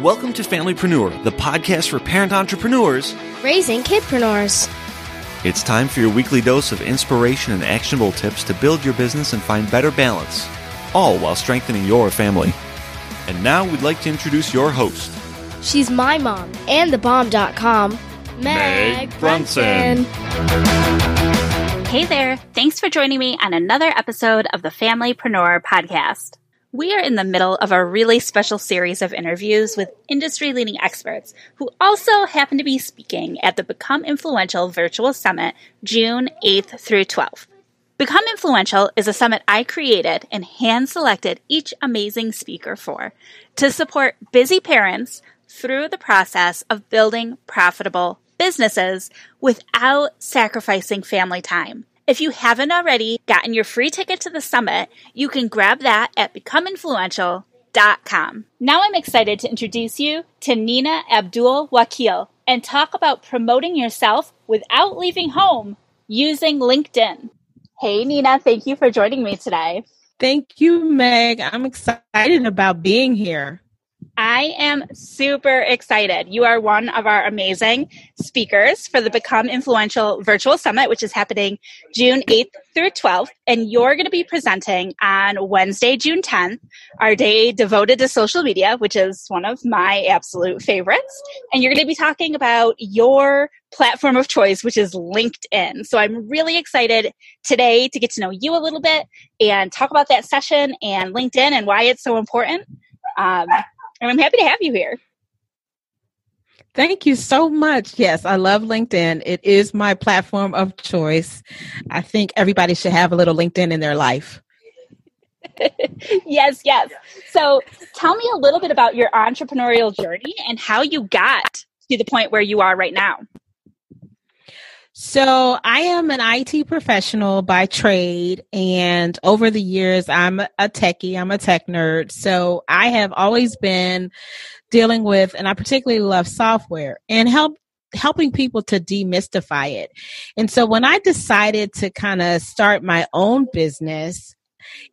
Welcome to Familypreneur, the podcast for parent entrepreneurs raising kidpreneurs. It's time for your weekly dose of inspiration and actionable tips to build your business and find better balance, all while strengthening your family. And now we'd like to introduce your host. She's my mom and thebomb.com, Meg, Meg Brunson. Hey there. Thanks for joining me on another episode of the Familypreneur podcast. We are in the middle of a really special series of interviews with industry leading experts who also happen to be speaking at the Become Influential Virtual Summit June 8th through 12th. Become Influential is a summit I created and hand selected each amazing speaker for to support busy parents through the process of building profitable businesses without sacrificing family time. If you haven't already gotten your free ticket to the summit, you can grab that at becomeinfluential.com. Now I'm excited to introduce you to Nina Abdul Wakil and talk about promoting yourself without leaving home using LinkedIn. Hey Nina, thank you for joining me today. Thank you, Meg. I'm excited about being here. I am super excited. You are one of our amazing speakers for the Become Influential Virtual Summit, which is happening June 8th through 12th. And you're going to be presenting on Wednesday, June 10th, our day devoted to social media, which is one of my absolute favorites. And you're going to be talking about your platform of choice, which is LinkedIn. So I'm really excited today to get to know you a little bit and talk about that session and LinkedIn and why it's so important. Um, and I'm happy to have you here. Thank you so much. Yes, I love LinkedIn. It is my platform of choice. I think everybody should have a little LinkedIn in their life. yes, yes. So tell me a little bit about your entrepreneurial journey and how you got to the point where you are right now. So I am an IT professional by trade and over the years I'm a techie, I'm a tech nerd. So I have always been dealing with and I particularly love software and help helping people to demystify it. And so when I decided to kind of start my own business,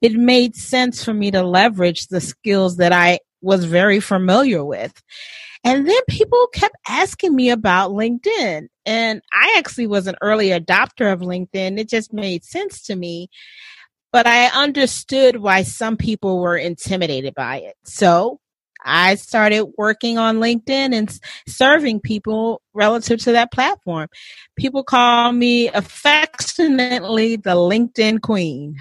it made sense for me to leverage the skills that I was very familiar with. And then people kept asking me about LinkedIn. And I actually was an early adopter of LinkedIn. It just made sense to me. But I understood why some people were intimidated by it. So I started working on LinkedIn and serving people relative to that platform. People call me affectionately the LinkedIn queen.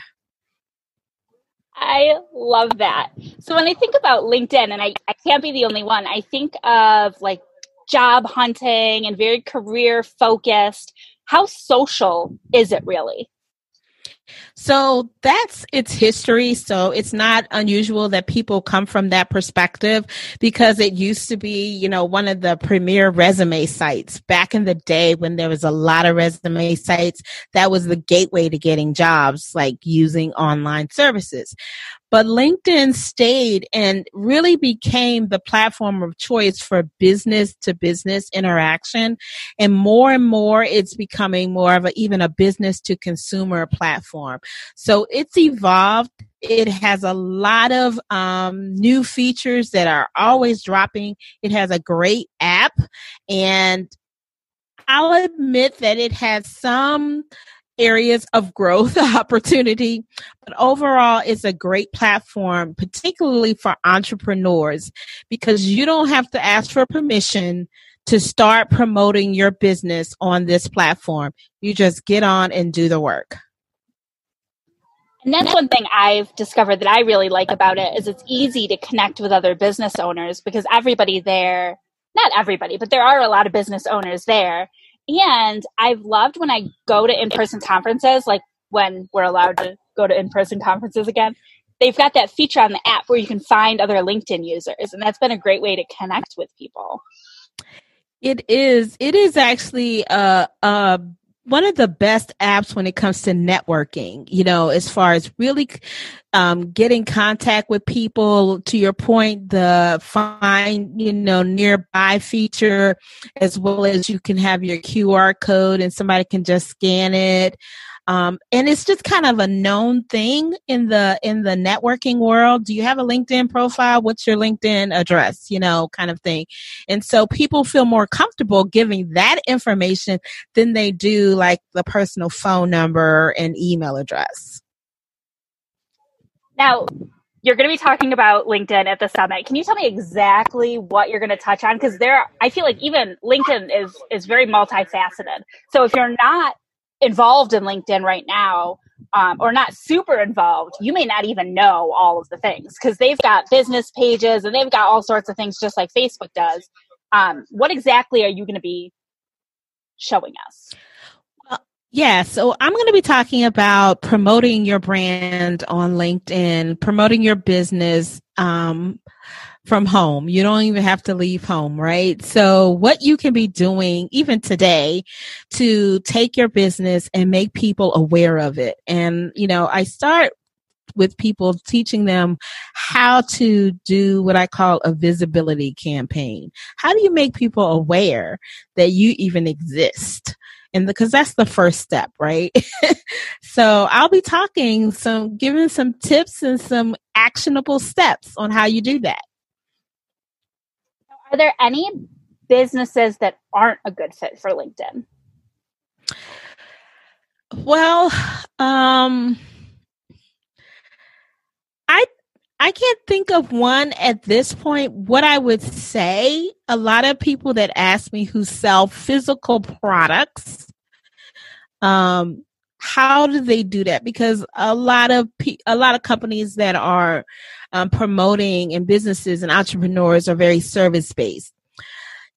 I love that. So when I think about LinkedIn, and I, I can't be the only one, I think of like job hunting and very career focused. How social is it really? So that's its history. So it's not unusual that people come from that perspective because it used to be, you know, one of the premier resume sites back in the day when there was a lot of resume sites. That was the gateway to getting jobs, like using online services. But LinkedIn stayed and really became the platform of choice for business to business interaction. And more and more, it's becoming more of a, even a business to consumer platform. So it's evolved. It has a lot of um, new features that are always dropping. It has a great app and I'll admit that it has some areas of growth opportunity. But overall, it's a great platform, particularly for entrepreneurs, because you don't have to ask for permission to start promoting your business on this platform. You just get on and do the work. And that's one thing I've discovered that I really like about it is it's easy to connect with other business owners because everybody there, not everybody, but there are a lot of business owners there and I've loved when I go to in person conferences, like when we're allowed to go to in person conferences again. They've got that feature on the app where you can find other LinkedIn users, and that's been a great way to connect with people. It is. It is actually a, uh one of the best apps when it comes to networking, you know, as far as really um, getting contact with people. To your point, the find, you know, nearby feature, as well as you can have your QR code and somebody can just scan it. Um, and it's just kind of a known thing in the in the networking world. Do you have a LinkedIn profile? What's your LinkedIn address? You know, kind of thing. And so people feel more comfortable giving that information than they do like the personal phone number and email address. Now, you're going to be talking about LinkedIn at the summit. Can you tell me exactly what you're going to touch on? Because there, I feel like even LinkedIn is is very multifaceted. So if you're not involved in LinkedIn right now, um, or not super involved, you may not even know all of the things because they've got business pages and they've got all sorts of things just like Facebook does. Um, what exactly are you going to be showing us? Yeah, so I'm going to be talking about promoting your brand on LinkedIn, promoting your business, um, from home. You don't even have to leave home, right? So what you can be doing even today to take your business and make people aware of it. And, you know, I start with people teaching them how to do what I call a visibility campaign. How do you make people aware that you even exist? And because that's the first step, right? so I'll be talking some, giving some tips and some actionable steps on how you do that. Are there any businesses that aren't a good fit for LinkedIn? Well, um, I I can't think of one at this point. What I would say, a lot of people that ask me who sell physical products, um, how do they do that? Because a lot of pe- a lot of companies that are um, promoting and businesses and entrepreneurs are very service based.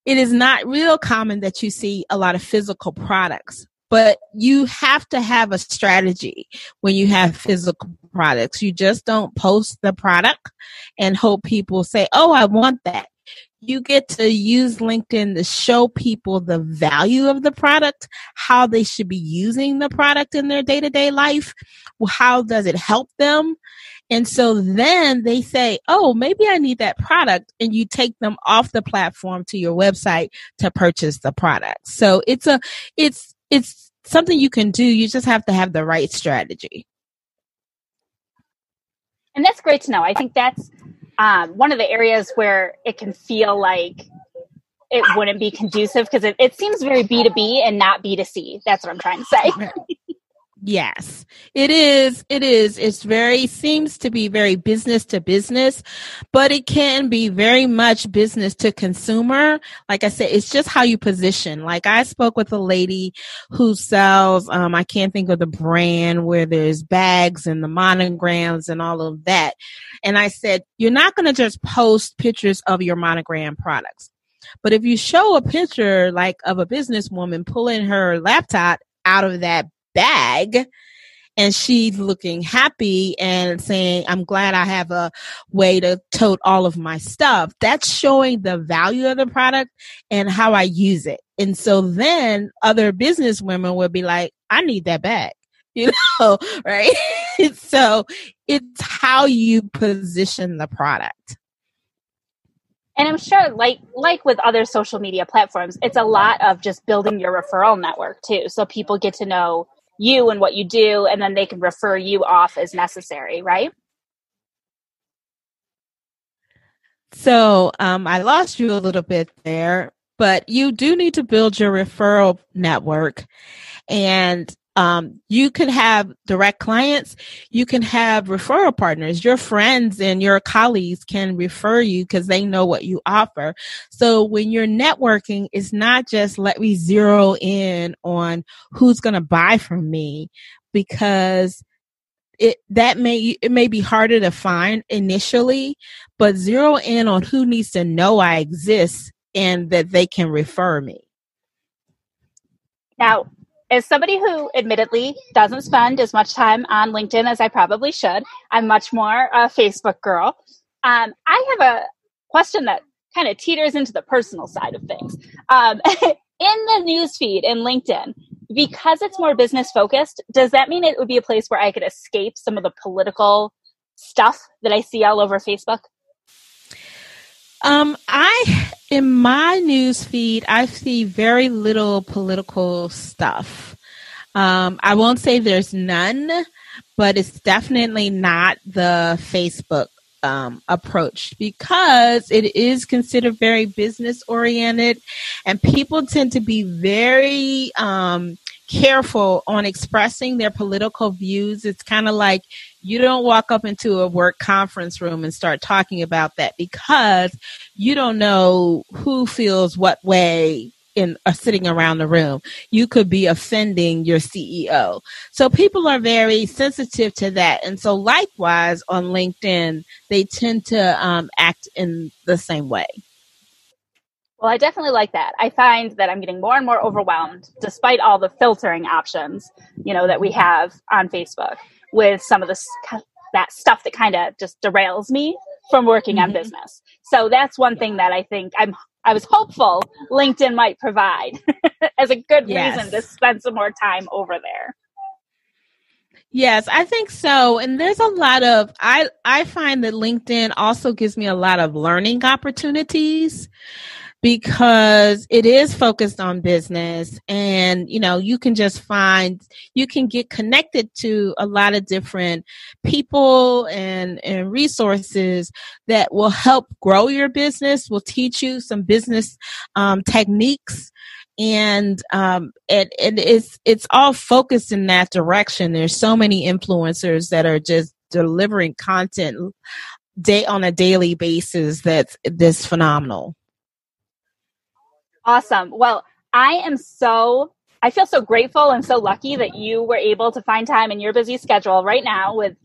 It is not real common that you see a lot of physical products, but you have to have a strategy when you have physical products. You just don't post the product and hope people say, Oh, I want that. You get to use LinkedIn to show people the value of the product, how they should be using the product in their day to day life. How does it help them? And so then they say, oh, maybe I need that product. And you take them off the platform to your website to purchase the product. So it's a, it's, it's something you can do. You just have to have the right strategy. And that's great to know. I think that's um, one of the areas where it can feel like it wouldn't be conducive because it, it seems very B2B and not B2C. That's what I'm trying to say. Yes, it is. It is. It's very, seems to be very business to business, but it can be very much business to consumer. Like I said, it's just how you position. Like I spoke with a lady who sells, um, I can't think of the brand where there's bags and the monograms and all of that. And I said, you're not going to just post pictures of your monogram products. But if you show a picture like of a businesswoman pulling her laptop out of that bag and she's looking happy and saying, I'm glad I have a way to tote all of my stuff. That's showing the value of the product and how I use it. And so then other business women will be like, I need that bag, you know, right? so it's how you position the product. And I'm sure like like with other social media platforms, it's a lot of just building your referral network too. So people get to know you and what you do, and then they can refer you off as necessary, right? So um, I lost you a little bit there, but you do need to build your referral network. And um, you can have direct clients. You can have referral partners. Your friends and your colleagues can refer you because they know what you offer. So when you're networking, it's not just let me zero in on who's going to buy from me because it that may it may be harder to find initially, but zero in on who needs to know I exist and that they can refer me. Now, as somebody who admittedly doesn't spend as much time on LinkedIn as I probably should, I'm much more a Facebook girl. Um, I have a question that kind of teeters into the personal side of things. Um, in the newsfeed in LinkedIn, because it's more business focused, does that mean it would be a place where I could escape some of the political stuff that I see all over Facebook? Um, I in my news feed, I see very little political stuff. Um, I won't say there's none, but it's definitely not the Facebook um, approach because it is considered very business oriented and people tend to be very um, careful on expressing their political views. It's kind of like you don't walk up into a work conference room and start talking about that because you don't know who feels what way in uh, sitting around the room. You could be offending your CEO. So people are very sensitive to that. And so likewise on LinkedIn, they tend to um, act in the same way. Well, I definitely like that. I find that I'm getting more and more overwhelmed despite all the filtering options, you know, that we have on Facebook with some of this that stuff that kind of just derails me from working mm-hmm. on business. So that's one thing that I think I'm I was hopeful LinkedIn might provide as a good yes. reason to spend some more time over there. Yes, I think so. And there's a lot of I I find that LinkedIn also gives me a lot of learning opportunities because it is focused on business and you know you can just find you can get connected to a lot of different people and and resources that will help grow your business will teach you some business um, techniques. And um it, it is it's all focused in that direction. There's so many influencers that are just delivering content day on a daily basis that's this phenomenal Awesome. Well, I am so, I feel so grateful and so lucky that you were able to find time in your busy schedule right now with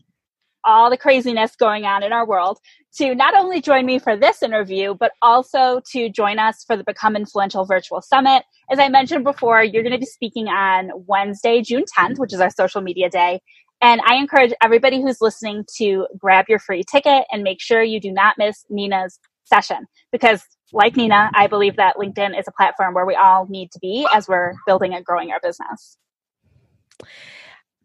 all the craziness going on in our world to not only join me for this interview, but also to join us for the Become Influential Virtual Summit. As I mentioned before, you're going to be speaking on Wednesday, June 10th, which is our social media day. And I encourage everybody who's listening to grab your free ticket and make sure you do not miss Nina's session because like Nina, I believe that LinkedIn is a platform where we all need to be as we're building and growing our business.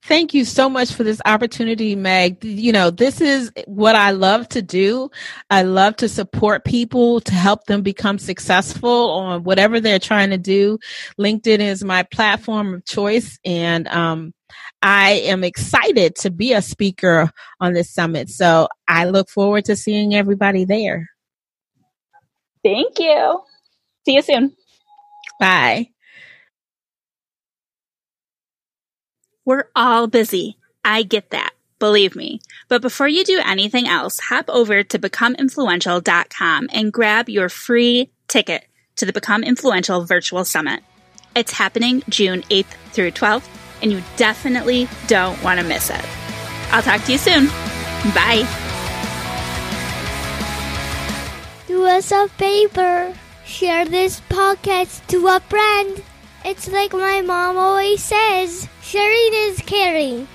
Thank you so much for this opportunity, Meg. You know, this is what I love to do. I love to support people to help them become successful on whatever they're trying to do. LinkedIn is my platform of choice and, um, I am excited to be a speaker on this summit. So I look forward to seeing everybody there. Thank you. See you soon. Bye. We're all busy. I get that. Believe me. But before you do anything else, hop over to becomeinfluential.com and grab your free ticket to the Become Influential Virtual Summit. It's happening June 8th through 12th, and you definitely don't want to miss it. I'll talk to you soon. Bye. Us a favor. Share this podcast to a friend. It's like my mom always says sharing is caring.